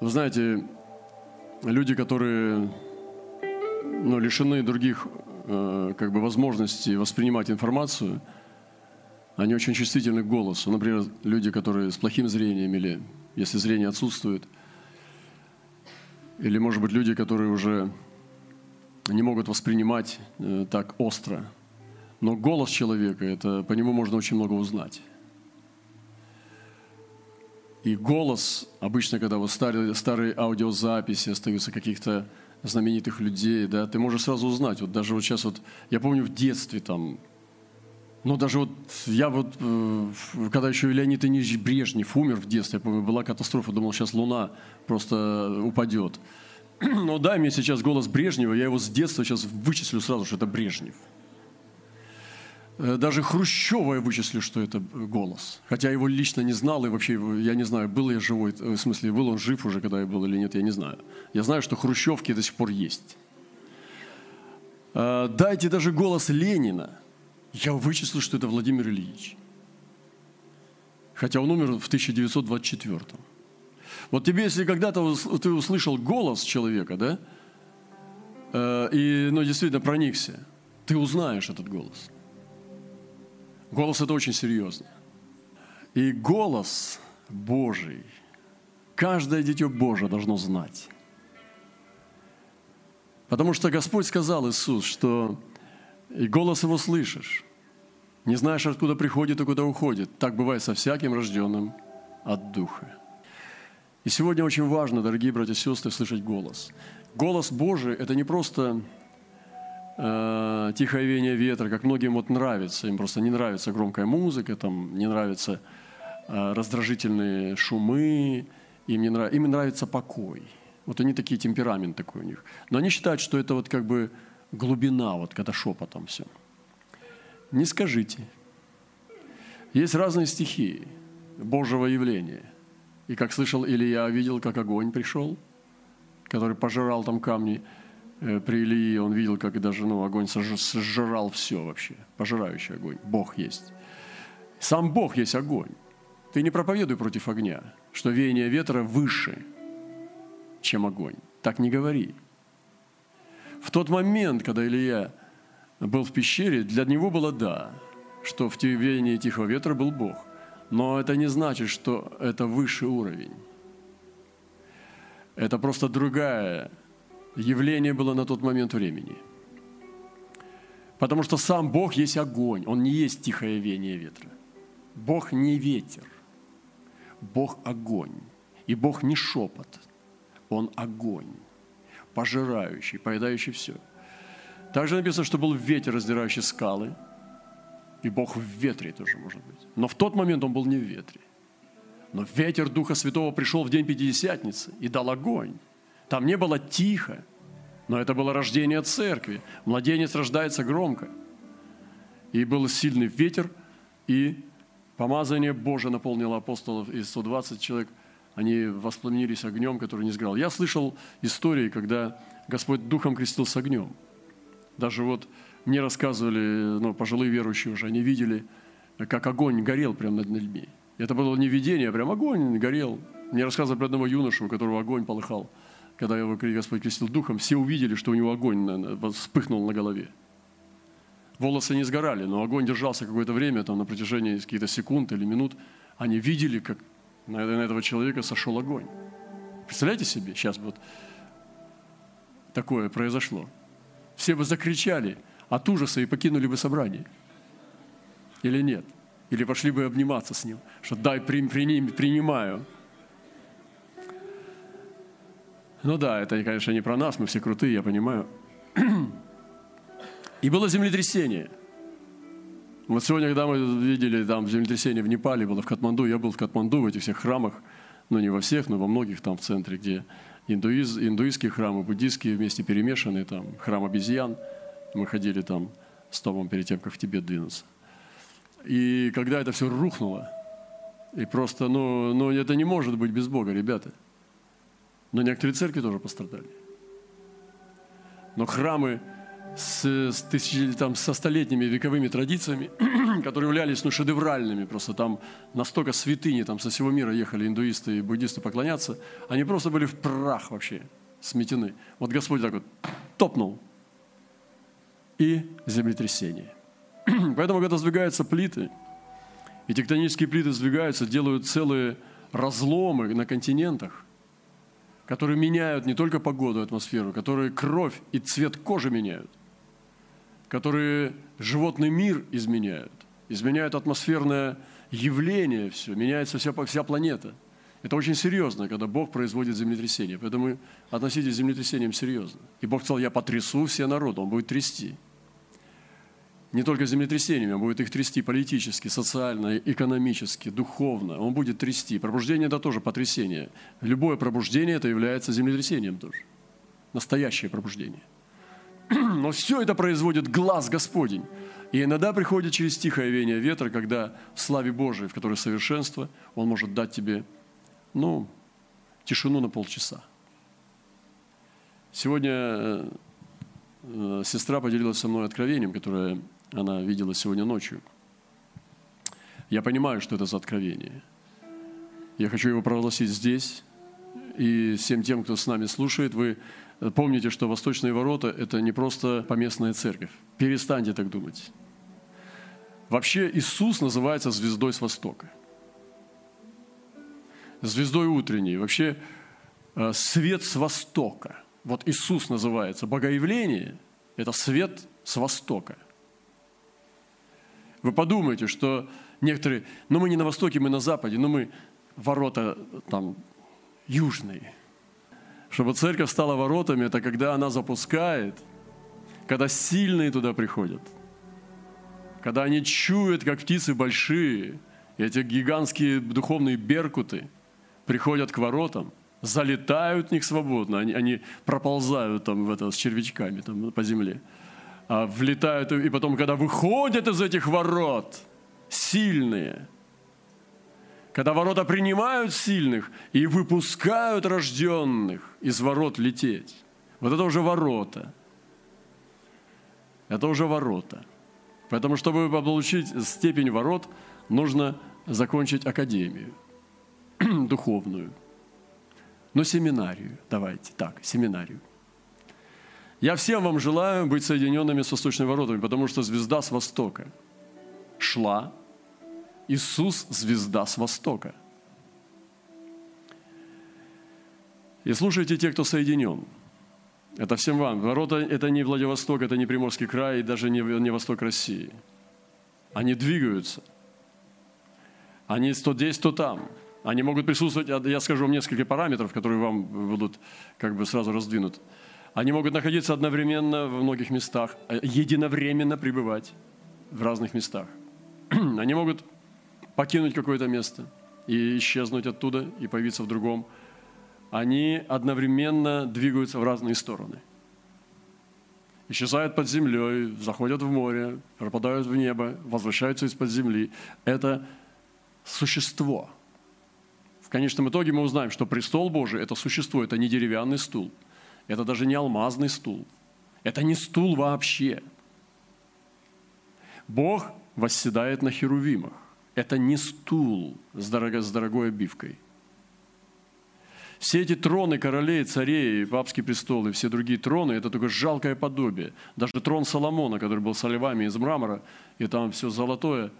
Вы знаете, люди, которые ну, лишены других э, как бы возможностей воспринимать информацию, они очень чувствительны к голосу. Например, люди, которые с плохим зрением или если зрение отсутствует, или, может быть, люди, которые уже не могут воспринимать э, так остро. Но голос человека, это, по нему можно очень много узнать. И голос, обычно, когда вот старые, старые аудиозаписи остаются каких-то знаменитых людей, да, ты можешь сразу узнать. Вот даже вот сейчас вот, я помню в детстве там, ну даже вот я вот, э, когда еще Леонид Ильич Брежнев умер в детстве, я помню, была катастрофа, думал, сейчас Луна просто упадет. Но дай мне сейчас голос Брежнева, я его с детства сейчас вычислю сразу, что это Брежнев. Э, даже Хрущева я вычислю, что это голос. Хотя его лично не знал, и вообще я не знаю, был я живой, э, в смысле, был он жив уже, когда я был или нет, я не знаю. Я знаю, что хрущевки до сих пор есть. Э, дайте даже голос Ленина. Я вычислю, что это Владимир Ильич. Хотя он умер в 1924 Вот тебе, если когда-то ты услышал голос человека, да, и, ну, действительно проникся, ты узнаешь этот голос – Голос – это очень серьезно. И голос Божий каждое дитё Божие должно знать. Потому что Господь сказал Иисус, что и голос Его слышишь, не знаешь, откуда приходит и куда уходит. Так бывает со всяким рожденным от Духа. И сегодня очень важно, дорогие братья и сестры, слышать голос. Голос Божий – это не просто э, тихое веяние ветра, как многим вот нравится, им просто не нравится громкая музыка, там не нравятся э, раздражительные шумы, им, не нрав... им нравится покой. Вот они такие, темперамент такой у них. Но они считают, что это вот как бы глубина, вот когда шепотом все. Не скажите. Есть разные стихии Божьего явления. И как слышал Илья, видел, как огонь пришел, который пожирал там камни – при Илии он видел, как даже ну, огонь сожрал все вообще, пожирающий огонь. Бог есть. Сам Бог есть огонь. Ты не проповедуй против огня, что веяние ветра выше, чем огонь. Так не говори. В тот момент, когда Илья был в пещере, для него было да, что в веянии тихого ветра был Бог. Но это не значит, что это высший уровень. Это просто другая явление было на тот момент времени. Потому что сам Бог есть огонь, Он не есть тихое веяние ветра. Бог не ветер, Бог огонь. И Бог не шепот, Он огонь, пожирающий, поедающий все. Также написано, что был ветер, раздирающий скалы, и Бог в ветре тоже может быть. Но в тот момент Он был не в ветре. Но ветер Духа Святого пришел в день Пятидесятницы и дал огонь. Там не было тихо, но это было рождение церкви. Младенец рождается громко. И был сильный ветер, и помазание Божие наполнило апостолов, и 120 человек, они воспламенились огнем, который не сгорал. Я слышал истории, когда Господь Духом крестил с огнем. Даже вот мне рассказывали, ну, пожилые верующие уже, они видели, как огонь горел прямо над людьми. Это было не видение, а прям огонь горел. Мне рассказывали про одного юношу, у которого огонь полыхал когда его Господь крестил духом, все увидели, что у него огонь вспыхнул на голове. Волосы не сгорали, но огонь держался какое-то время, там, на протяжении каких-то секунд или минут. Они видели, как на этого человека сошел огонь. Представляете себе, сейчас вот такое произошло. Все бы закричали от ужаса и покинули бы собрание. Или нет? Или пошли бы обниматься с ним, что дай, принимаю. Ну да, это, конечно, не про нас, мы все крутые, я понимаю. И было землетрясение. Вот сегодня, когда мы видели там землетрясение в Непале, было в Катманду, я был в Катманду, в этих всех храмах, ну не во всех, но во многих там в центре, где индуиз, индуистские храмы, буддийские вместе перемешаны, там храм обезьян. Мы ходили там с Томом перед тем, как в Тибет двинуться. И когда это все рухнуло, и просто, ну, ну это не может быть без Бога, ребята – но некоторые церкви тоже пострадали. Но храмы с, с тысячи, там, со столетними вековыми традициями, которые являлись ну, шедевральными, просто там настолько святыни, там со всего мира ехали индуисты и буддисты поклоняться, они просто были в прах вообще сметены. Вот Господь так вот топнул, и землетрясение. Поэтому, когда сдвигаются плиты, и тектонические плиты сдвигаются, делают целые разломы на континентах, которые меняют не только погоду, атмосферу, которые кровь и цвет кожи меняют, которые животный мир изменяют, изменяют атмосферное явление все, меняется вся, вся планета. Это очень серьезно, когда Бог производит землетрясение. Поэтому относитесь к землетрясениям серьезно. И Бог сказал, я потрясу все народы, Он будет трясти не только землетрясениями, он будет их трясти политически, социально, экономически, духовно. Он будет трясти. Пробуждение – это тоже потрясение. Любое пробуждение – это является землетрясением тоже. Настоящее пробуждение. Но все это производит глаз Господень. И иногда приходит через тихое веяние ветра, когда в славе Божией, в которой совершенство, Он может дать тебе, ну, тишину на полчаса. Сегодня э, э, сестра поделилась со мной откровением, которое она видела сегодня ночью. Я понимаю, что это за откровение. Я хочу его провозгласить здесь. И всем тем, кто с нами слушает, вы помните, что Восточные ворота – это не просто поместная церковь. Перестаньте так думать. Вообще Иисус называется звездой с Востока. Звездой утренней. Вообще э, свет с Востока. Вот Иисус называется. Богоявление – это свет с Востока – вы подумайте, что некоторые, ну мы не на востоке, мы на западе, но мы ворота там южные. Чтобы церковь стала воротами, это когда она запускает, когда сильные туда приходят, когда они чуют, как птицы большие, эти гигантские духовные беркуты приходят к воротам, залетают в них свободно, они, они проползают там в это, с червячками там, по земле – а, влетают, и потом, когда выходят из этих ворот, сильные, когда ворота принимают сильных и выпускают рожденных из ворот лететь, вот это уже ворота. Это уже ворота. Поэтому, чтобы получить степень ворот, нужно закончить академию духовную. Но семинарию, давайте, так, семинарию. Я всем вам желаю быть соединенными с восточными воротами, потому что звезда с востока шла. Иисус – звезда с востока. И слушайте те, кто соединен. Это всем вам. Ворота – это не Владивосток, это не Приморский край, и даже не, не восток России. Они двигаются. Они то здесь, то там. Они могут присутствовать, я скажу вам несколько параметров, которые вам будут как бы сразу раздвинуты. Они могут находиться одновременно в многих местах, э, единовременно пребывать в разных местах. Они могут покинуть какое-то место и исчезнуть оттуда и появиться в другом. Они одновременно двигаются в разные стороны. Исчезают под землей, заходят в море, пропадают в небо, возвращаются из-под земли. Это существо. В конечном итоге мы узнаем, что престол Божий – это существо, это не деревянный стул – это даже не алмазный стул. Это не стул вообще. Бог восседает на херувимах. Это не стул с, дорого, с дорогой обивкой. Все эти троны королей, царей, папский престол и все другие троны – это только жалкое подобие. Даже трон Соломона, который был со львами из мрамора, и там все золотое,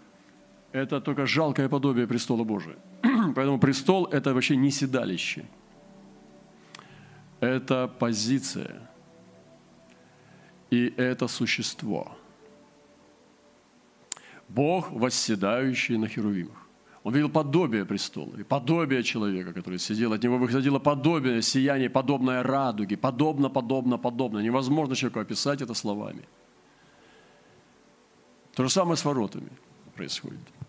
это только жалкое подобие престола Божия. Поэтому престол – это вообще не седалище – это позиция, и это существо. Бог, восседающий на херувимах. Он видел подобие престола, и подобие человека, который сидел. От него выходило подобие, сияние, подобное радуге. Подобно, подобно, подобно. Невозможно человеку описать это словами. То же самое с воротами происходит.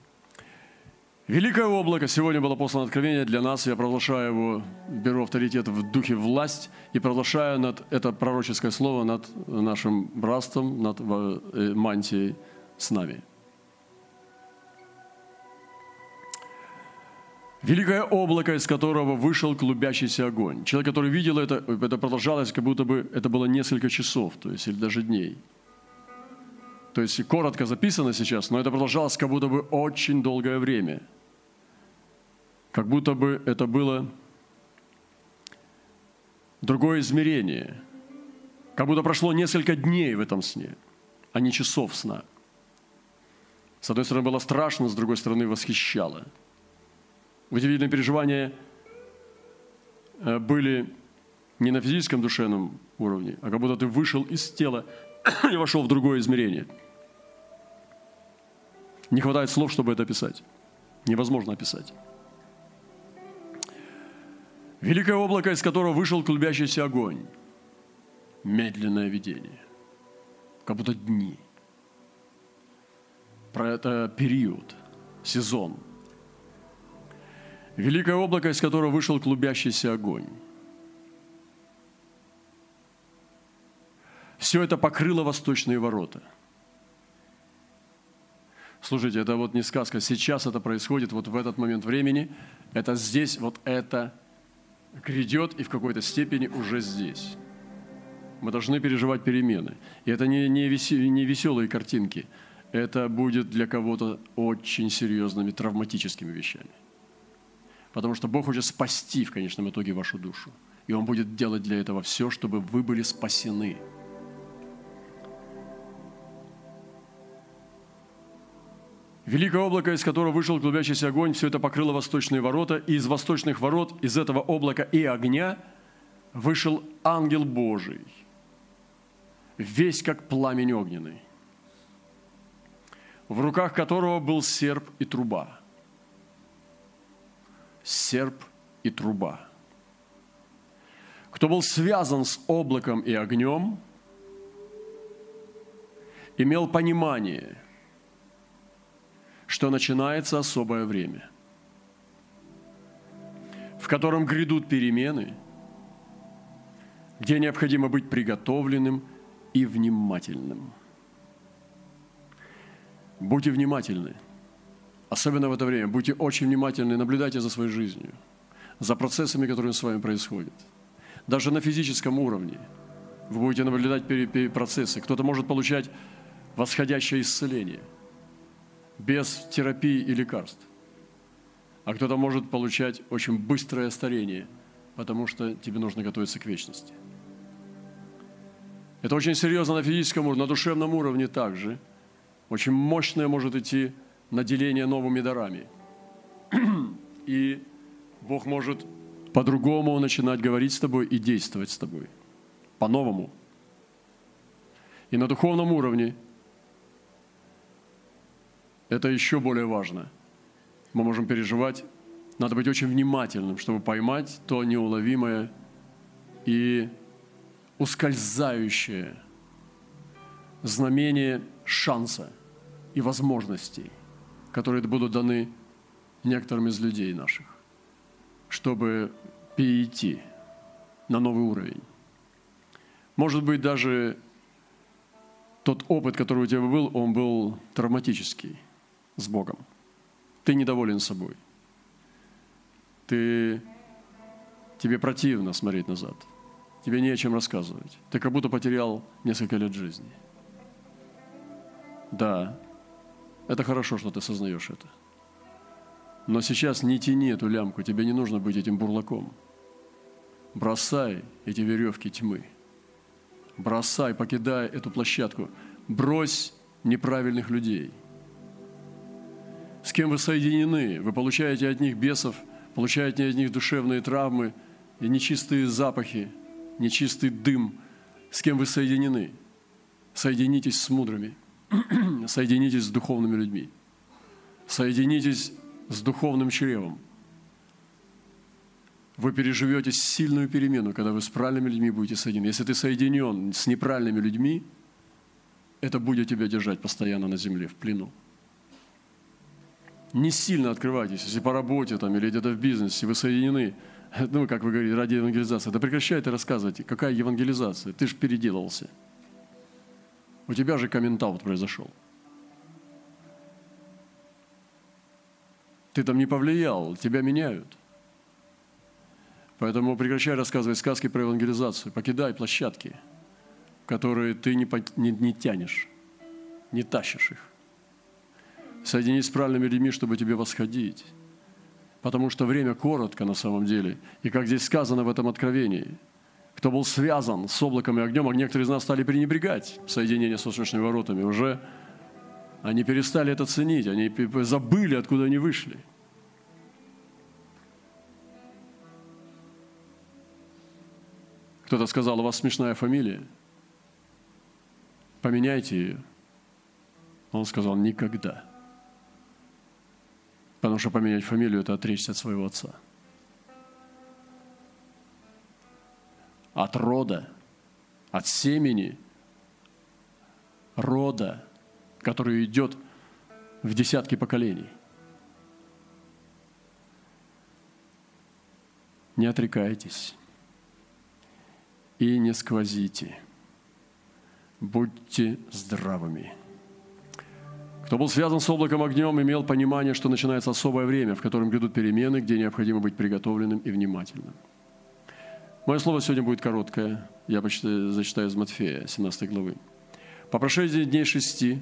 Великое облако. Сегодня было послано откровение для нас. Я провозглашаю его, беру авторитет в духе власть и провозглашаю над, это пророческое слово над нашим братством, над э, мантией с нами. Великое облако, из которого вышел клубящийся огонь. Человек, который видел это, это продолжалось, как будто бы это было несколько часов, то есть или даже дней. То есть коротко записано сейчас, но это продолжалось как будто бы очень долгое время. Как будто бы это было другое измерение. Как будто прошло несколько дней в этом сне, а не часов сна. С одной стороны, было страшно, с другой стороны, восхищало. Удивительные переживания э, были не на физическом душевном уровне, а как будто ты вышел из тела и вошел в другое измерение. Не хватает слов, чтобы это описать. Невозможно описать. Великое облако, из которого вышел клубящийся огонь. Медленное видение. Как будто дни. Про это период, сезон. Великое облако, из которого вышел клубящийся огонь. Все это покрыло восточные ворота. Слушайте, это вот не сказка. Сейчас это происходит вот в этот момент времени. Это здесь, вот это грядет и в какой-то степени уже здесь. Мы должны переживать перемены. И это не, не, веси, не веселые картинки. Это будет для кого-то очень серьезными травматическими вещами. Потому что Бог хочет спасти в конечном итоге вашу душу. И Он будет делать для этого все, чтобы вы были спасены – Великое облако, из которого вышел клубящийся огонь, все это покрыло восточные ворота, и из восточных ворот, из этого облака и огня вышел ангел Божий, весь как пламень огненный, в руках которого был серп и труба. Серп и труба. Кто был связан с облаком и огнем, имел понимание – что начинается особое время, в котором грядут перемены, где необходимо быть приготовленным и внимательным. Будьте внимательны, особенно в это время. Будьте очень внимательны, наблюдайте за своей жизнью, за процессами, которые с вами происходят. Даже на физическом уровне вы будете наблюдать процессы. Кто-то может получать восходящее исцеление – без терапии и лекарств. А кто-то может получать очень быстрое старение, потому что тебе нужно готовиться к вечности. Это очень серьезно на физическом уровне, на душевном уровне также. Очень мощное может идти наделение новыми дарами. И Бог может по-другому начинать говорить с тобой и действовать с тобой. По-новому. И на духовном уровне – это еще более важно. Мы можем переживать, надо быть очень внимательным, чтобы поймать то неуловимое и ускользающее знамение шанса и возможностей, которые будут даны некоторым из людей наших, чтобы перейти на новый уровень. Может быть, даже тот опыт, который у тебя был, он был травматический – с Богом. Ты недоволен собой. Ты, тебе противно смотреть назад. Тебе не о чем рассказывать. Ты как будто потерял несколько лет жизни. Да, это хорошо, что ты осознаешь это. Но сейчас не тяни эту лямку, тебе не нужно быть этим бурлаком. Бросай эти веревки тьмы. Бросай, покидай эту площадку. Брось неправильных людей – с кем вы соединены. Вы получаете от них бесов, получаете от них душевные травмы и нечистые запахи, нечистый дым. С кем вы соединены. Соединитесь с мудрыми, соединитесь с духовными людьми, соединитесь с духовным чревом. Вы переживете сильную перемену, когда вы с правильными людьми будете соединены. Если ты соединен с неправильными людьми, это будет тебя держать постоянно на земле, в плену не сильно открывайтесь, если по работе там, или где-то в бизнесе вы соединены, ну, как вы говорите, ради евангелизации, да прекращайте рассказывать, какая евангелизация, ты же переделался. У тебя же комментаут произошел. Ты там не повлиял, тебя меняют. Поэтому прекращай рассказывать сказки про евангелизацию, покидай площадки, которые ты не, не, не тянешь. не тащишь их. Соединись с правильными людьми, чтобы тебе восходить. Потому что время коротко на самом деле. И как здесь сказано в этом откровении, кто был связан с облаком и огнем, а некоторые из нас стали пренебрегать соединение с солнечными воротами. Уже они перестали это ценить, они забыли, откуда они вышли. Кто-то сказал, у вас смешная фамилия, поменяйте ее. Он сказал, никогда. Потому что поменять фамилию – это отречься от своего отца. От рода, от семени, рода, который идет в десятки поколений. Не отрекайтесь и не сквозите. Будьте здравыми. Кто был связан с облаком огнем, имел понимание, что начинается особое время, в котором грядут перемены, где необходимо быть приготовленным и внимательным. Мое слово сегодня будет короткое. Я почитаю, зачитаю из Матфея, 17 главы. По прошествии дней шести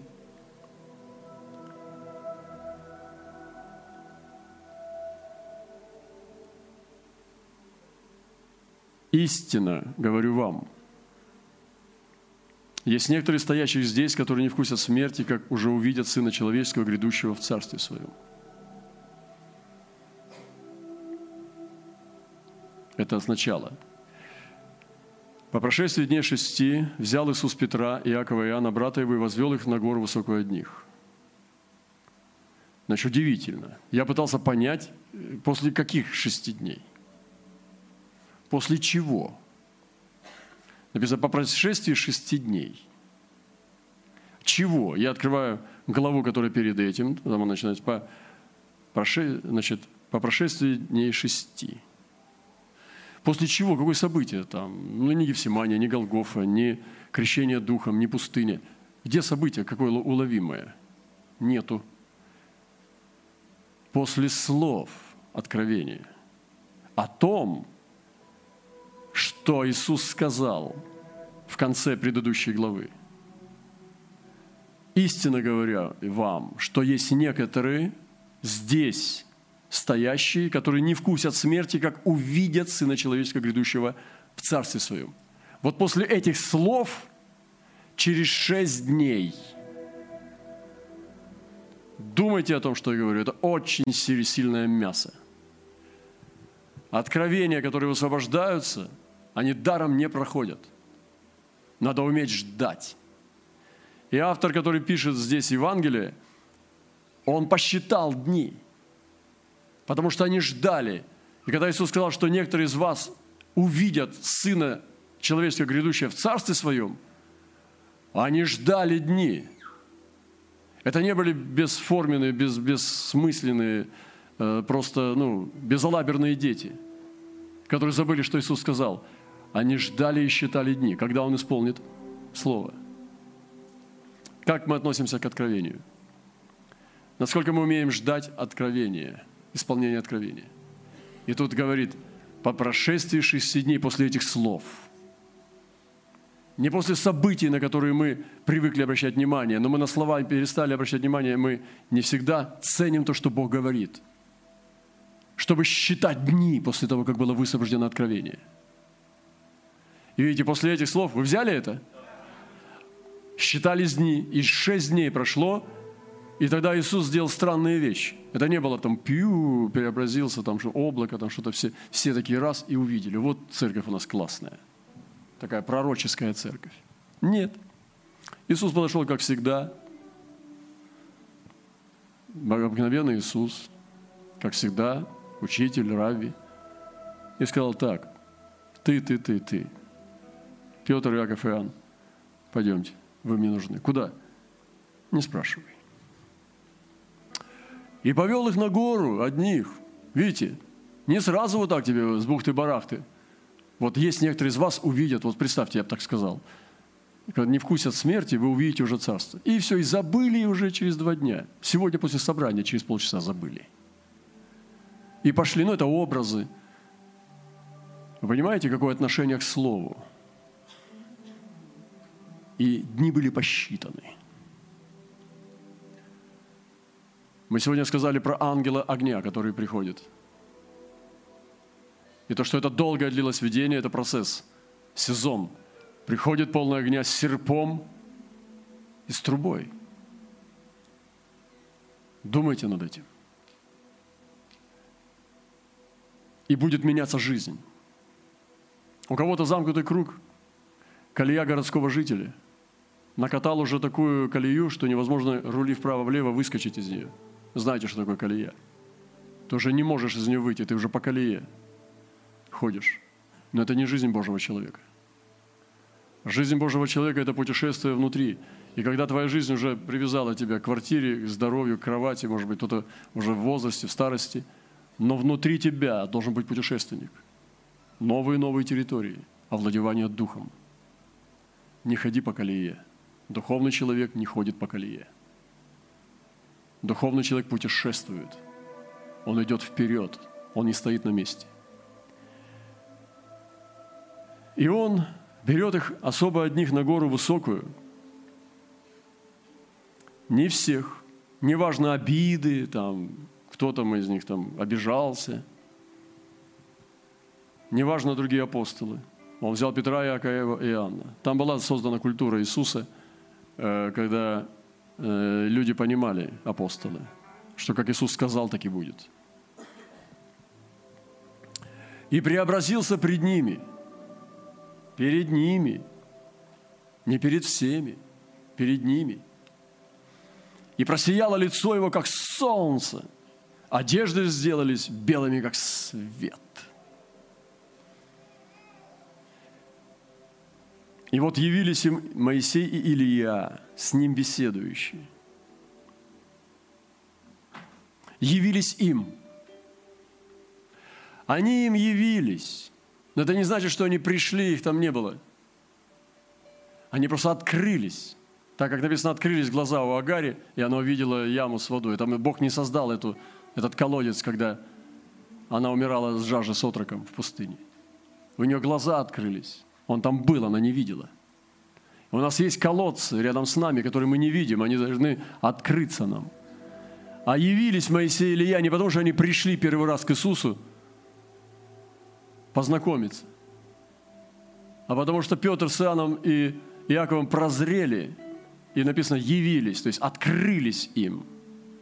Истина, говорю вам, есть некоторые стоящие здесь, которые не вкусят смерти, как уже увидят Сына Человеческого, грядущего в Царстве Своем. Это сначала. По прошествии дней шести взял Иисус Петра, Иакова и Иоанна, брата его, и возвел их на гору высокую одних. Значит, удивительно. Я пытался понять, после каких шести дней. После чего? Написано, по прошествии шести дней. Чего? Я открываю главу, которая перед этим, там начинается по, проше, значит, по прошествии дней шести. После чего? Какое событие там? Ну, не Евсимания, не Голгофа, не крещение духом, не пустыня. Где событие какое уловимое? Нету. После слов откровения о том, что Иисус сказал в конце предыдущей главы. Истинно говоря вам, что есть некоторые здесь стоящие, которые не вкусят смерти, как увидят Сына Человеческого грядущего в Царстве Своем. Вот после этих слов через шесть дней думайте о том, что я говорю. Это очень сильное мясо. Откровения, которые высвобождаются – они даром не проходят. Надо уметь ждать. И автор, который пишет здесь Евангелие, он посчитал дни, потому что они ждали. И когда Иисус сказал, что некоторые из вас увидят Сына Человеческого грядущего в Царстве Своем, они ждали дни. Это не были бесформенные, без, бессмысленные, э, просто ну, безалаберные дети, которые забыли, что Иисус сказал – они ждали и считали дни, когда Он исполнит Слово. Как мы относимся к откровению? Насколько мы умеем ждать откровения, исполнения откровения? И тут говорит, по прошествии шести дней после этих слов, не после событий, на которые мы привыкли обращать внимание, но мы на слова перестали обращать внимание, мы не всегда ценим то, что Бог говорит, чтобы считать дни после того, как было высвобождено откровение – и видите, после этих слов вы взяли это? Считались дни, и шесть дней прошло, и тогда Иисус сделал странные вещи. Это не было там пью, преобразился, там что облако, там что-то все, все такие раз и увидели. Вот церковь у нас классная. Такая пророческая церковь. Нет. Иисус подошел, как всегда. Обыкновенный Иисус, как всегда, учитель, равви. И сказал так, ты, ты, ты, ты – Петр, Яков и Иоанн, пойдемте, вы мне нужны. Куда? Не спрашивай. И повел их на гору одних. Видите, не сразу вот так тебе с бухты-барахты. Вот есть некоторые из вас увидят, вот представьте, я бы так сказал, когда не вкусят смерти, вы увидите уже царство. И все, и забыли уже через два дня. Сегодня после собрания через полчаса забыли. И пошли, ну это образы. Вы понимаете, какое отношение к слову? И дни были посчитаны. Мы сегодня сказали про ангела огня, который приходит. И то, что это долгое длилось видение, это процесс, сезон. Приходит полный огня с серпом и с трубой. Думайте над этим. И будет меняться жизнь. У кого-то замкнутый круг, колея городского жителя. Накатал уже такую колею, что невозможно рули вправо-влево выскочить из нее. Знаете, что такое колея? Ты уже не можешь из нее выйти, ты уже по колее ходишь. Но это не жизнь Божьего человека. Жизнь Божьего человека – это путешествие внутри. И когда твоя жизнь уже привязала тебя к квартире, к здоровью, к кровати, может быть, кто-то уже в возрасте, в старости, но внутри тебя должен быть путешественник – новые и новые территории, овладевание духом. Не ходи по колее. Духовный человек не ходит по колее. Духовный человек путешествует. Он идет вперед. Он не стоит на месте. И он берет их особо одних на гору высокую. Не всех. Неважно обиды, там, кто там из них там обижался – неважно другие апостолы. Он взял Петра, Иакова и Иоанна. Там была создана культура Иисуса, когда э, люди понимали, апостолы, что как Иисус сказал, так и будет. И преобразился пред ними, перед ними, не перед всеми, перед ними. И просияло лицо его, как солнце, одежды сделались белыми, как свет. И вот явились им Моисей и Илья, с ним беседующие. Явились им. Они им явились. Но это не значит, что они пришли, их там не было. Они просто открылись. Так как написано, открылись глаза у Агари, и она увидела яму с водой. Там Бог не создал эту, этот колодец, когда она умирала с жажи с отроком в пустыне. У нее глаза открылись. Он там был, она не видела. У нас есть колодцы рядом с нами, которые мы не видим, они должны открыться нам. А явились Моисей и Илья не потому, что они пришли первый раз к Иисусу познакомиться, а потому что Петр с Иоанном и Иаковом прозрели, и написано «явились», то есть открылись им,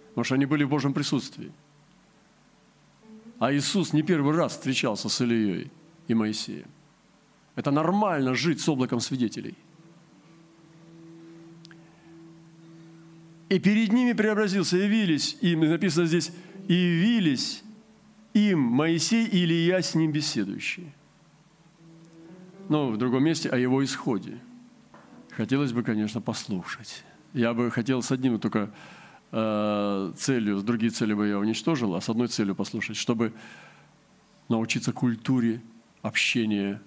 потому что они были в Божьем присутствии. А Иисус не первый раз встречался с Ильей и Моисеем. Это нормально жить с облаком свидетелей. И перед ними преобразился, явились им, написано здесь, явились им Моисей и Илья с ним беседующие. Но в другом месте о его исходе. Хотелось бы, конечно, послушать. Я бы хотел с одним только э, целью, с другие цели бы я уничтожил, а с одной целью послушать, чтобы научиться культуре общения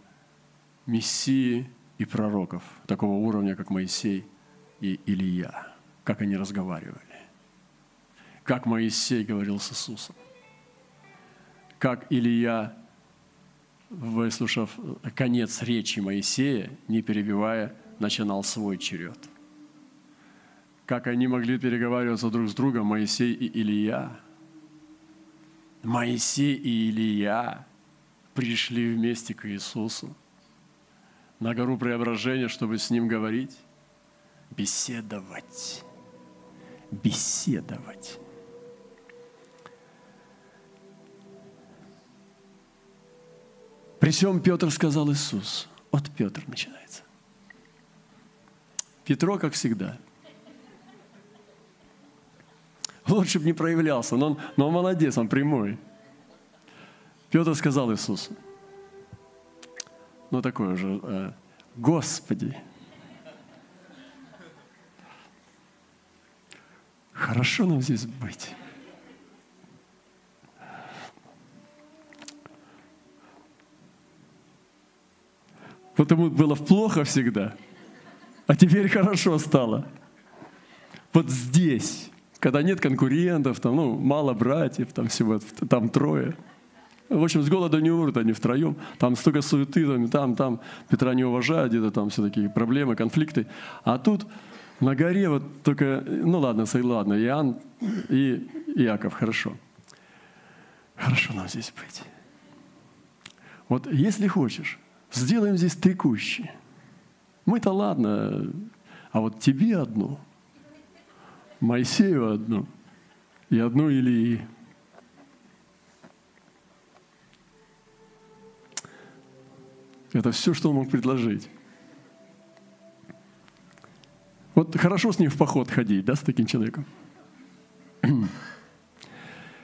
Мессии и пророков такого уровня, как Моисей и Илья, как они разговаривали, как Моисей говорил с Иисусом, как Илья, выслушав конец речи Моисея, не перебивая, начинал свой черед. Как они могли переговариваться друг с другом, Моисей и Илья. Моисей и Илья пришли вместе к Иисусу на гору преображения, чтобы с Ним говорить, беседовать, беседовать. При всем Петр сказал Иисус. От Петр начинается. Петро, как всегда. Лучше бы не проявлялся, но он, но он молодец, он прямой. Петр сказал Иисусу, ну такое же, э, Господи, хорошо нам здесь быть. Вот ему было плохо всегда, а теперь хорошо стало. Вот здесь, когда нет конкурентов, там, ну, мало братьев, там всего, там трое – в общем, с голода не умрут они втроем. Там столько суеты, там, там, там Петра не уважают, где-то там все такие проблемы, конфликты. А тут На горе вот только, ну ладно, ладно, Иоанн и Иаков, хорошо. Хорошо нам здесь быть. Вот если хочешь, сделаем здесь три. Мы-то ладно, а вот тебе одну, Моисею одну и одну Илии. Это все, что он мог предложить. Вот хорошо с ним в поход ходить, да, с таким человеком?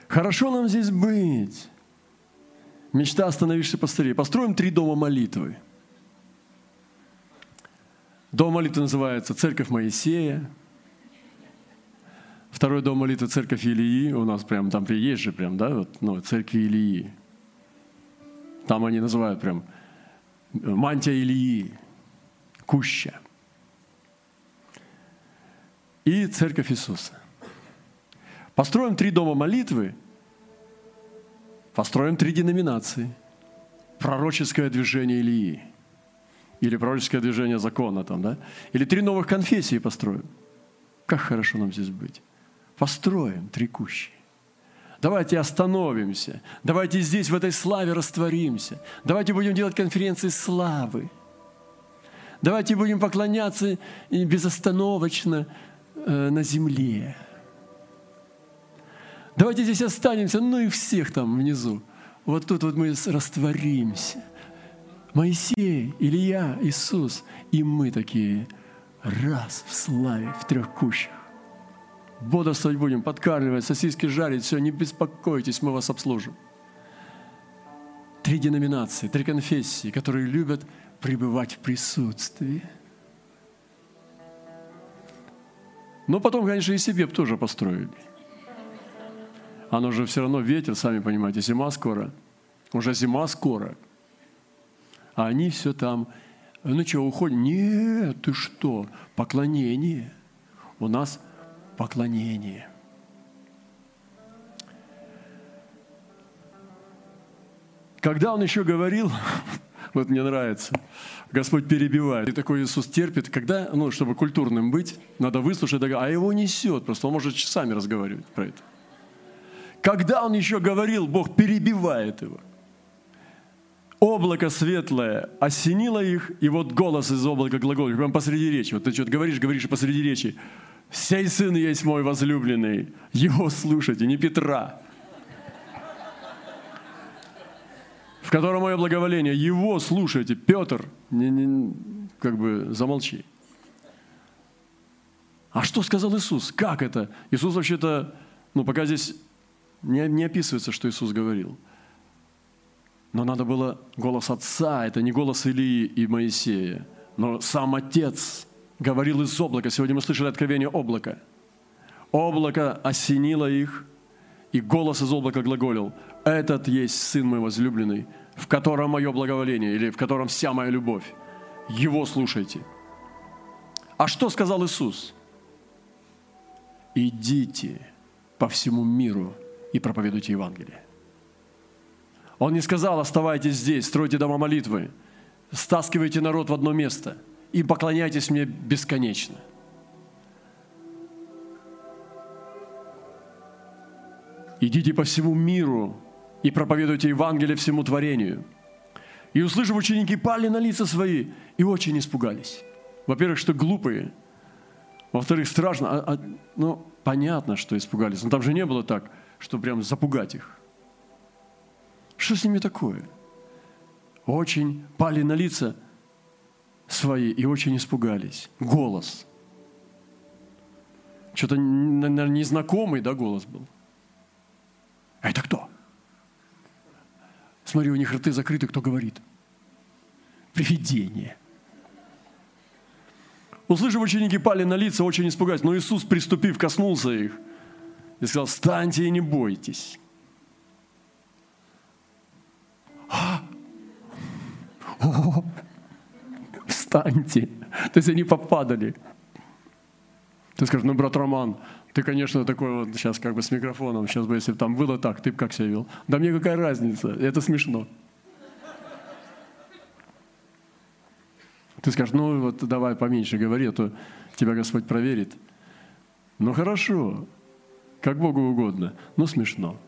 Хорошо нам здесь быть. Мечта остановишься пострее. Построим три дома молитвы. Дом молитвы называется Церковь Моисея. Второй дом молитвы Церковь Илии. У нас прям там есть же прям, да, вот, ну, Церковь Илии. Там они называют прям мантия Илии, куща. И Церковь Иисуса. Построим три дома молитвы, построим три деноминации. Пророческое движение Илии или пророческое движение закона там, да? Или три новых конфессии построим. Как хорошо нам здесь быть. Построим три кущи. Давайте остановимся. Давайте здесь, в этой славе, растворимся. Давайте будем делать конференции славы. Давайте будем поклоняться безостановочно э, на земле. Давайте здесь останемся, ну и всех там внизу. Вот тут вот мы растворимся. Моисей, Илья, Иисус. И мы такие раз в славе, в трех кущах. Бодрствовать будем, подкармливать, сосиски жарить, все, не беспокойтесь, мы вас обслужим. Три деноминации, три конфессии, которые любят пребывать в присутствии. Но потом, конечно, и себе тоже построили. Оно же все равно ветер, сами понимаете, зима скоро. Уже зима скоро. А они все там, ну что, уходят? Нет, ты что? Поклонение. У нас поклонение. Когда он еще говорил, вот мне нравится, Господь перебивает. И такой Иисус терпит, когда, ну, чтобы культурным быть, надо выслушать, а его несет, просто он может часами разговаривать про это. Когда он еще говорил, Бог перебивает его. Облако светлое осенило их, и вот голос из облака глаголит, прямо посреди речи. Вот ты что-то говоришь, говоришь посреди речи. «Сей сын есть мой возлюбленный, его слушайте, не Петра, в котором мое благоволение, его слушайте, Петр, не, не, как бы замолчи. А что сказал Иисус? Как это? Иисус вообще-то, ну пока здесь не, не описывается, что Иисус говорил. Но надо было голос Отца, это не голос Илии и Моисея, но сам Отец говорил из облака. Сегодня мы слышали откровение облака. Облако осенило их, и голос из облака глаголил. «Этот есть Сын мой возлюбленный, в котором мое благоволение, или в котором вся моя любовь. Его слушайте». А что сказал Иисус? «Идите по всему миру и проповедуйте Евангелие. Он не сказал, оставайтесь здесь, стройте дома молитвы, стаскивайте народ в одно место и поклоняйтесь мне бесконечно. Идите по всему миру и проповедуйте Евангелие всему творению. И услышав, ученики пали на лица свои и очень испугались. Во-первых, что глупые. Во-вторых, страшно. А, а, ну, понятно, что испугались. Но там же не было так – чтобы прям запугать их. Что с ними такое? Очень пали на лица свои и очень испугались. Голос. Что-то, наверное, незнакомый, да, голос был. А это кто? Смотри, у них рты закрыты, кто говорит? Привидение. Услышав, ученики пали на лица, очень испугались. Но Иисус, приступив, коснулся их – и сказал, встаньте и не бойтесь. А! Встаньте. То есть они попадали. Ты скажешь, ну, брат Роман, ты, конечно, такой вот сейчас как бы с микрофоном, сейчас бы, если бы там было так, ты бы как себя вел? Да мне какая разница, это смешно. Ты скажешь, ну вот давай поменьше говори, а то тебя Господь проверит. Ну хорошо, как Богу угодно, но смешно.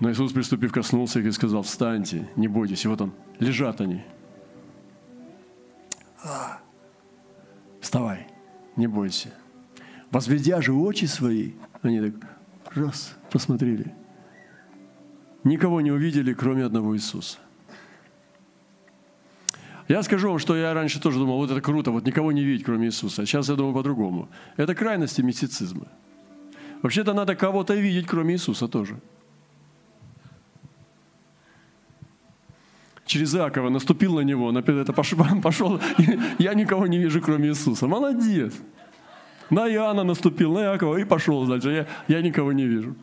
Но Иисус, приступив, коснулся их и сказал, встаньте, не бойтесь. И вот он, лежат они. А, вставай, не бойся. Возведя же очи свои, они так раз посмотрели. Никого не увидели, кроме одного Иисуса. Я скажу вам, что я раньше тоже думал, вот это круто, вот никого не видеть, кроме Иисуса. А сейчас я думаю по-другому. Это крайности мистицизма. Вообще-то надо кого-то видеть, кроме Иисуса тоже. Через Иакова наступил на него, это пошел, пошел, я никого не вижу, кроме Иисуса. Молодец. На Иоанна наступил, на Иакова и пошел дальше. Я, я никого не вижу.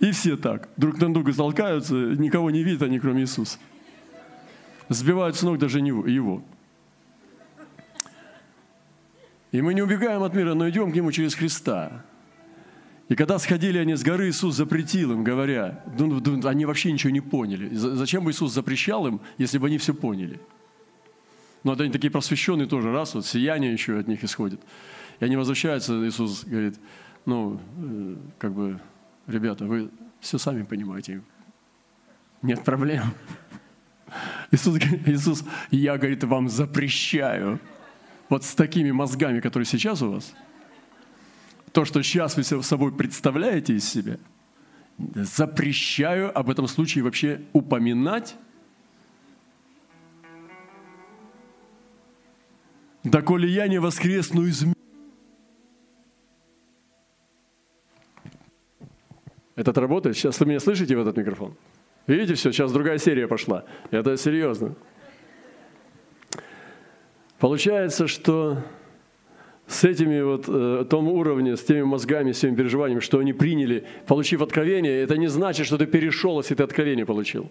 И все так, друг на друга толкаются, никого не видят они, кроме Иисуса сбивают с ног даже его. И мы не убегаем от мира, но идем к Нему через Христа. И когда сходили они с горы, Иисус запретил им, говоря, они вообще ничего не поняли. Зачем бы Иисус запрещал им, если бы они все поняли? Ну, они такие просвещенные тоже, раз, вот сияние еще от них исходит. И они возвращаются, Иисус говорит, ну, э, как бы, ребята, вы все сами понимаете, нет проблем. Иисус, Иисус, я, говорит, вам запрещаю. Вот с такими мозгами, которые сейчас у вас, то, что сейчас вы собой представляете из себя, запрещаю об этом случае вообще упоминать. Доколе я не воскресну из Этот работает? Сейчас вы меня слышите в этот микрофон? Видите, все, сейчас другая серия пошла. Это серьезно. Получается, что с этими вот, э, том уровне, с теми мозгами, с теми переживаниями, что они приняли, получив откровение, это не значит, что ты перешел, если ты откровение получил.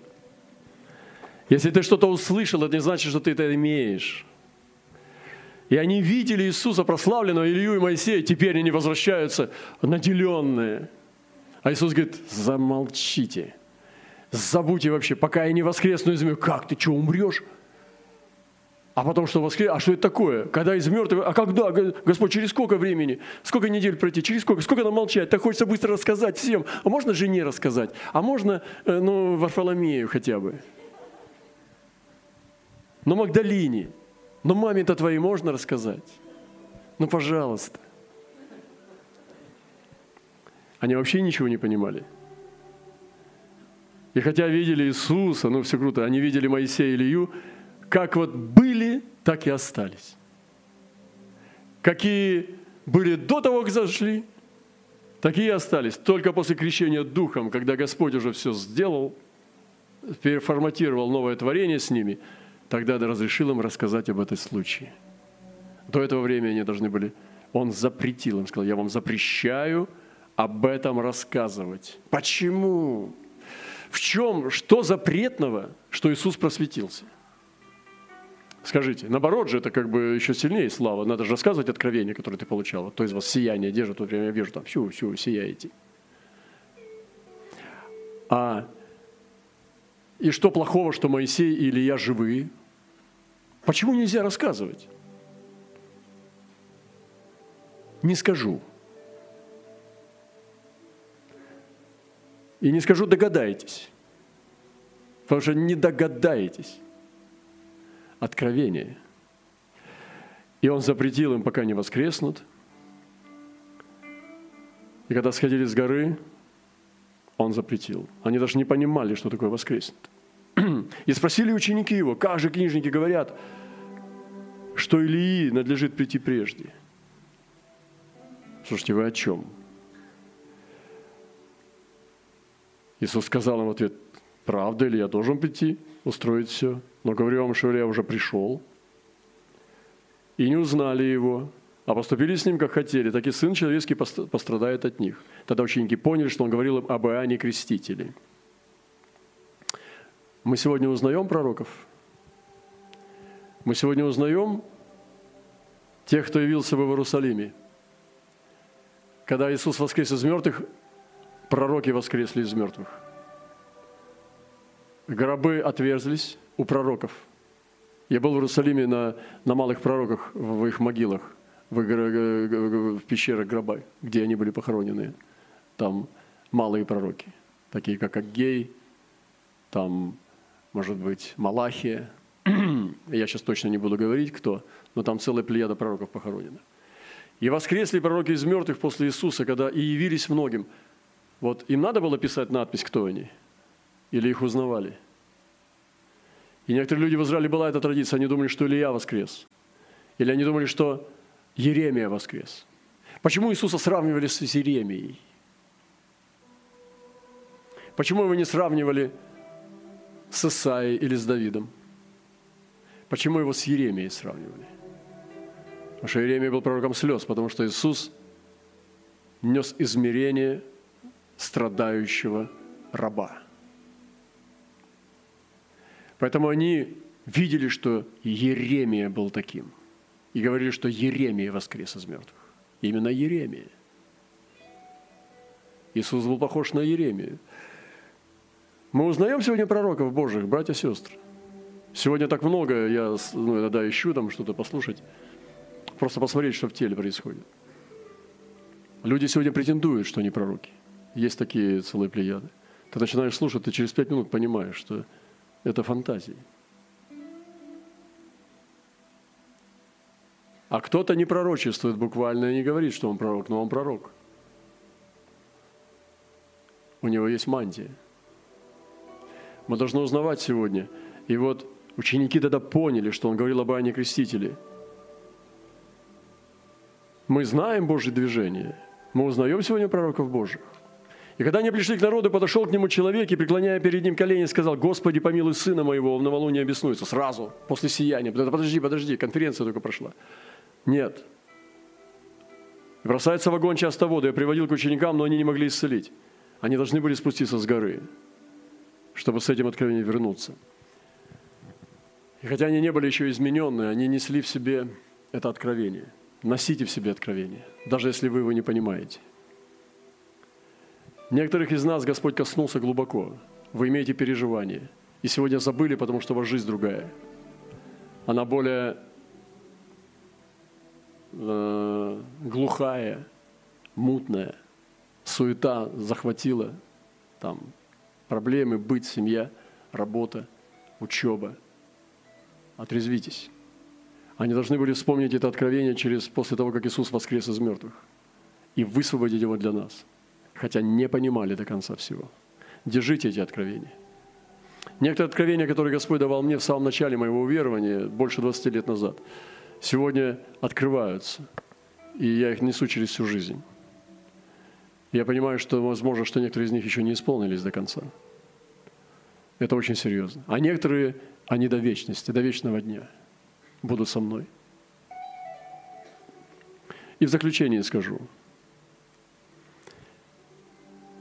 Если ты что-то услышал, это не значит, что ты это имеешь. И они видели Иисуса прославленного, Илью и Моисея, теперь они возвращаются наделенные. А Иисус говорит, замолчите – забудьте вообще, пока я не воскресну из мертвых. Как, ты что, умрешь? А потом что воскрес? А что это такое? Когда из мертвых? А когда? Господь, через сколько времени? Сколько недель пройти? Через сколько? Сколько нам молчать? Так хочется быстро рассказать всем. А можно жене рассказать? А можно, э, ну, Варфоломею хотя бы? Но Магдалине? Но маме-то твоей можно рассказать? Ну, пожалуйста. Они вообще ничего не понимали. И хотя видели Иисуса, ну все круто, они видели Моисея и Илью, как вот были, так и остались. Какие были до того, как зашли, такие и остались. Только после крещения Духом, когда Господь уже все сделал, переформатировал новое творение с ними, тогда разрешил им рассказать об этом случае. До этого времени они должны были, он запретил им, сказал, я вам запрещаю об этом рассказывать. Почему? В чем, что запретного, что Иисус просветился? Скажите, наоборот же, это как бы еще сильнее слава. Надо же рассказывать откровение, которое ты получал. То из вас сияние держит, вот я вижу там, всю, всю, сияете. А и что плохого, что Моисей и Илья живые? Почему нельзя рассказывать? Не скажу. И не скажу догадаетесь, потому что не догадаетесь. Откровение. И он запретил им, пока не воскреснут. И когда сходили с горы, он запретил. Они даже не понимали, что такое воскреснет. И спросили ученики его, как же книжники говорят, что Илии надлежит прийти прежде. Слушайте, вы о чем? Иисус сказал им в ответ, правда ли я должен прийти, устроить все? Но вам, что я уже пришел. И не узнали его, а поступили с ним, как хотели, так и Сын Человеческий пострадает от них. Тогда ученики поняли, что он говорил об Иоанне Крестителе. Мы сегодня узнаем пророков. Мы сегодня узнаем тех, кто явился в Иерусалиме. Когда Иисус воскрес из мертвых, пророки воскресли из мертвых. гробы отверзлись у пророков. Я был в Иерусалиме на, на малых пророках, в их могилах, в, в пещерах гроба, где они были похоронены. Там малые пророки, такие как Аггей, там, может быть, Малахия. Я сейчас точно не буду говорить, кто, но там целая плеяда пророков похоронена. И воскресли пророки из мертвых после Иисуса, когда и явились многим. Вот им надо было писать надпись, кто они? Или их узнавали? И некоторые люди в Израиле была эта традиция, они думали, что Илья воскрес. Или они думали, что Еремия воскрес. Почему Иисуса сравнивали с Еремией? Почему его не сравнивали с Исаией или с Давидом? Почему его с Еремией сравнивали? Потому что Иеремия был пророком слез, потому что Иисус нес измерение страдающего раба. Поэтому они видели, что Еремия был таким. И говорили, что Еремия воскрес из мертвых. Именно Еремия. Иисус был похож на Еремию. Мы узнаем сегодня пророков Божьих, братья и сестры. Сегодня так много, я ну, иногда ищу там что-то послушать. Просто посмотреть, что в теле происходит. Люди сегодня претендуют, что они пророки. Есть такие целые плеяды. Ты начинаешь слушать, ты через пять минут понимаешь, что это фантазии. А кто-то не пророчествует буквально и не говорит, что он пророк, но он пророк. У него есть мантия. Мы должны узнавать сегодня. И вот ученики тогда поняли, что он говорил об Иоанне Крестителе – мы знаем Божье движение. Мы узнаем сегодня пророков Божьих. И когда они пришли к народу, подошел к нему человек и, преклоняя перед ним колени, сказал, «Господи, помилуй сына моего, в новолуние обеснуется». Сразу, после сияния. Подожди, подожди, конференция только прошла. Нет. И бросается в огонь часто воду. Я приводил к ученикам, но они не могли исцелить. Они должны были спуститься с горы, чтобы с этим откровением вернуться. И хотя они не были еще измененные, они несли в себе это откровение – Носите в себе откровение, даже если вы его не понимаете. Некоторых из нас Господь коснулся глубоко. Вы имеете переживания. И сегодня забыли, потому что вас жизнь другая. Она более э, глухая, мутная. Суета захватила. Там проблемы, быть, семья, работа, учеба. Отрезвитесь. Они должны были вспомнить это откровение через, после того, как Иисус воскрес из мертвых и высвободить его для нас, хотя не понимали до конца всего. Держите эти откровения. Некоторые откровения, которые Господь давал мне в самом начале моего уверования, больше 20 лет назад, сегодня открываются, и я их несу через всю жизнь. Я понимаю, что, возможно, что некоторые из них еще не исполнились до конца. Это очень серьезно. А некоторые, они до вечности, до вечного дня – будут со мной. И в заключение скажу.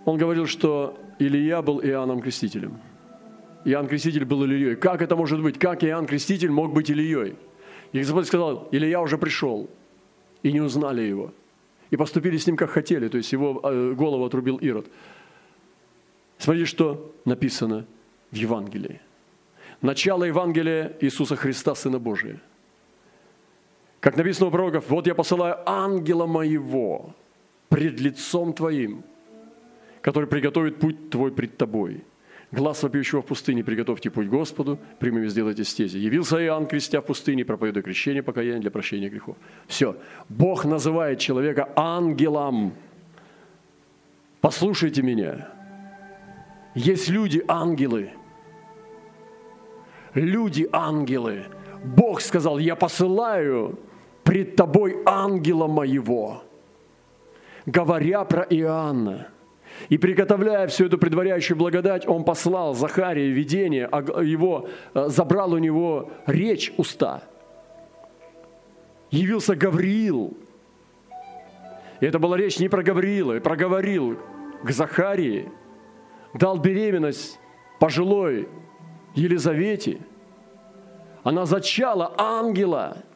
Он говорил, что Илья был Иоанном Крестителем. Иоанн Креститель был Ильей. Как это может быть? Как Иоанн Креститель мог быть Ильей? И Господь сказал, Илья уже пришел, и не узнали его. И поступили с ним, как хотели, то есть его э, голову отрубил Ирод. Смотрите, что написано в Евангелии. Начало Евангелия Иисуса Христа, Сына Божия – как написано у пророков, вот я посылаю ангела моего пред лицом твоим, который приготовит путь твой пред тобой. Глаз вопиющего в пустыне, приготовьте путь Господу, прямыми сделайте стези. Явился Иоанн, крестя в пустыне, проповедуя крещение, покаяние для прощения грехов. Все. Бог называет человека ангелом. Послушайте меня. Есть люди-ангелы. Люди-ангелы. Бог сказал, я посылаю пред тобой ангела моего, говоря про Иоанна. И приготовляя всю эту предваряющую благодать, он послал Захария видение, а его, э, забрал у него речь уста. Явился Гавриил. И это была речь не про Гавриила, и проговорил к Захарии, дал беременность пожилой Елизавете. Она зачала ангела –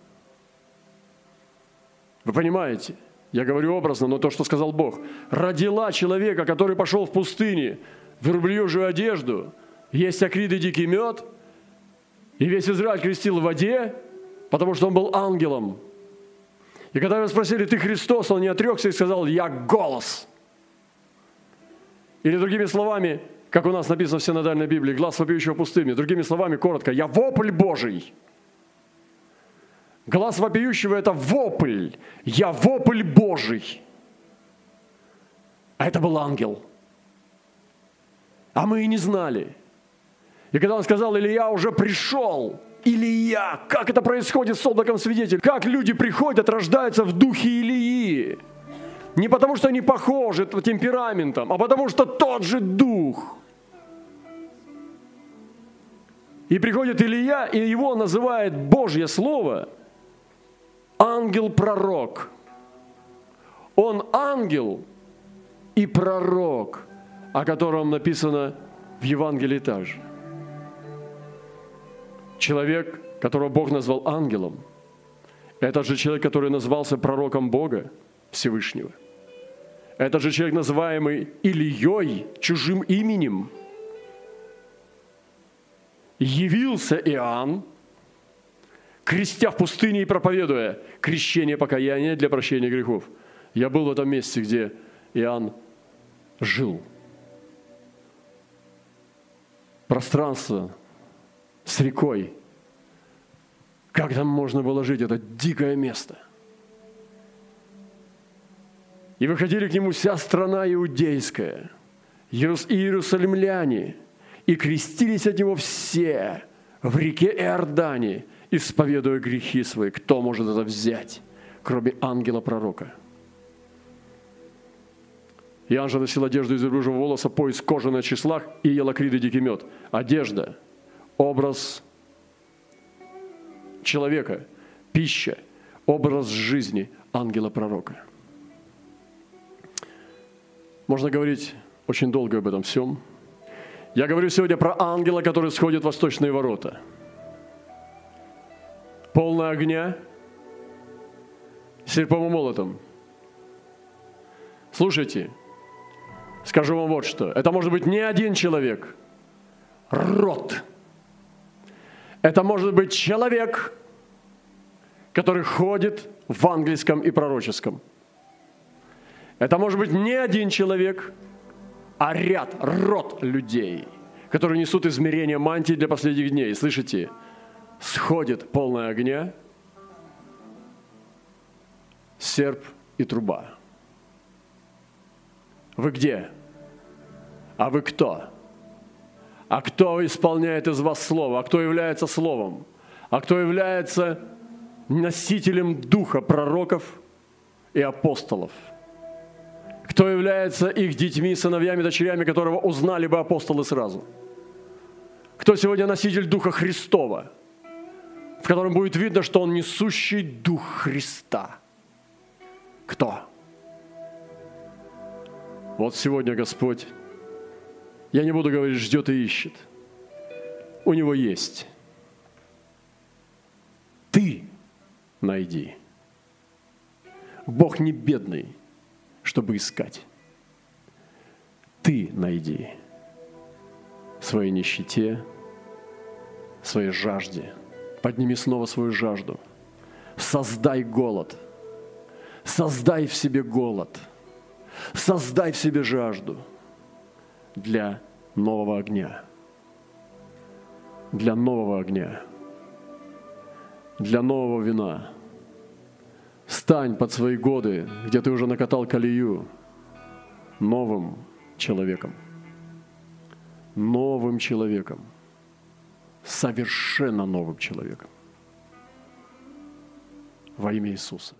вы понимаете? Я говорю образно, но то, что сказал Бог. Родила человека, который пошел в пустыне, в верблюжью одежду, есть акрид и дикий мед, и весь Израиль крестил в воде, потому что он был ангелом. И когда его спросили, ты Христос, он не отрекся и сказал, я голос. Или другими словами, как у нас написано в синодальной Библии, глаз вопиющего пустыми. Другими словами, коротко, я вопль Божий. Глаз вопиющего – это вопль. Я вопль Божий. А это был ангел. А мы и не знали. И когда он сказал, Илья уже пришел, Илья, как это происходит с облаком свидетель? Как люди приходят, рождаются в духе Илии? Не потому, что они похожи темпераментом, а потому, что тот же дух – И приходит Илья, и его называет Божье Слово ангел-пророк. Он ангел и пророк, о котором написано в Евангелии также. Человек, которого Бог назвал ангелом, этот же человек, который назвался пророком Бога Всевышнего. Этот же человек, называемый Ильей, чужим именем – явился Иоанн, крестя в пустыне и проповедуя крещение покаяния для прощения грехов. Я был в этом месте, где Иоанн жил. Пространство с рекой. Как там можно было жить? Это дикое место. И выходили к нему вся страна иудейская, иерусалимляне – и крестились от него все в реке Иордане, исповедуя грехи свои. Кто может это взять, кроме ангела-пророка? Иоанн же носил одежду из рыжего волоса, пояс кожи на числах и ел акрид и дикий мед. Одежда – образ человека, пища, образ жизни ангела-пророка. Можно говорить очень долго об этом всем – я говорю сегодня про ангела, который сходит в восточные ворота. Полная огня, серпом и молотом. Слушайте, скажу вам вот что. Это может быть не один человек, род. Это может быть человек, который ходит в английском и пророческом. Это может быть не один человек – а ряд, род людей, которые несут измерение мантии для последних дней. Слышите? Сходит полная огня, серп и труба. Вы где? А вы кто? А кто исполняет из вас слово? А кто является словом? А кто является носителем духа пророков и апостолов – кто является их детьми, сыновьями, дочерями, которого узнали бы апостолы сразу. Кто сегодня носитель Духа Христова, в котором будет видно, что он несущий Дух Христа. Кто? Вот сегодня Господь, я не буду говорить, ждет и ищет. У него есть. Ты найди. Бог не бедный – чтобы искать. Ты найди в своей нищете, в своей жажде. Подними снова свою жажду. Создай голод. Создай в себе голод. Создай в себе жажду для нового огня. Для нового огня. Для нового вина Стань под свои годы, где ты уже накатал колею, новым человеком. Новым человеком. Совершенно новым человеком. Во имя Иисуса.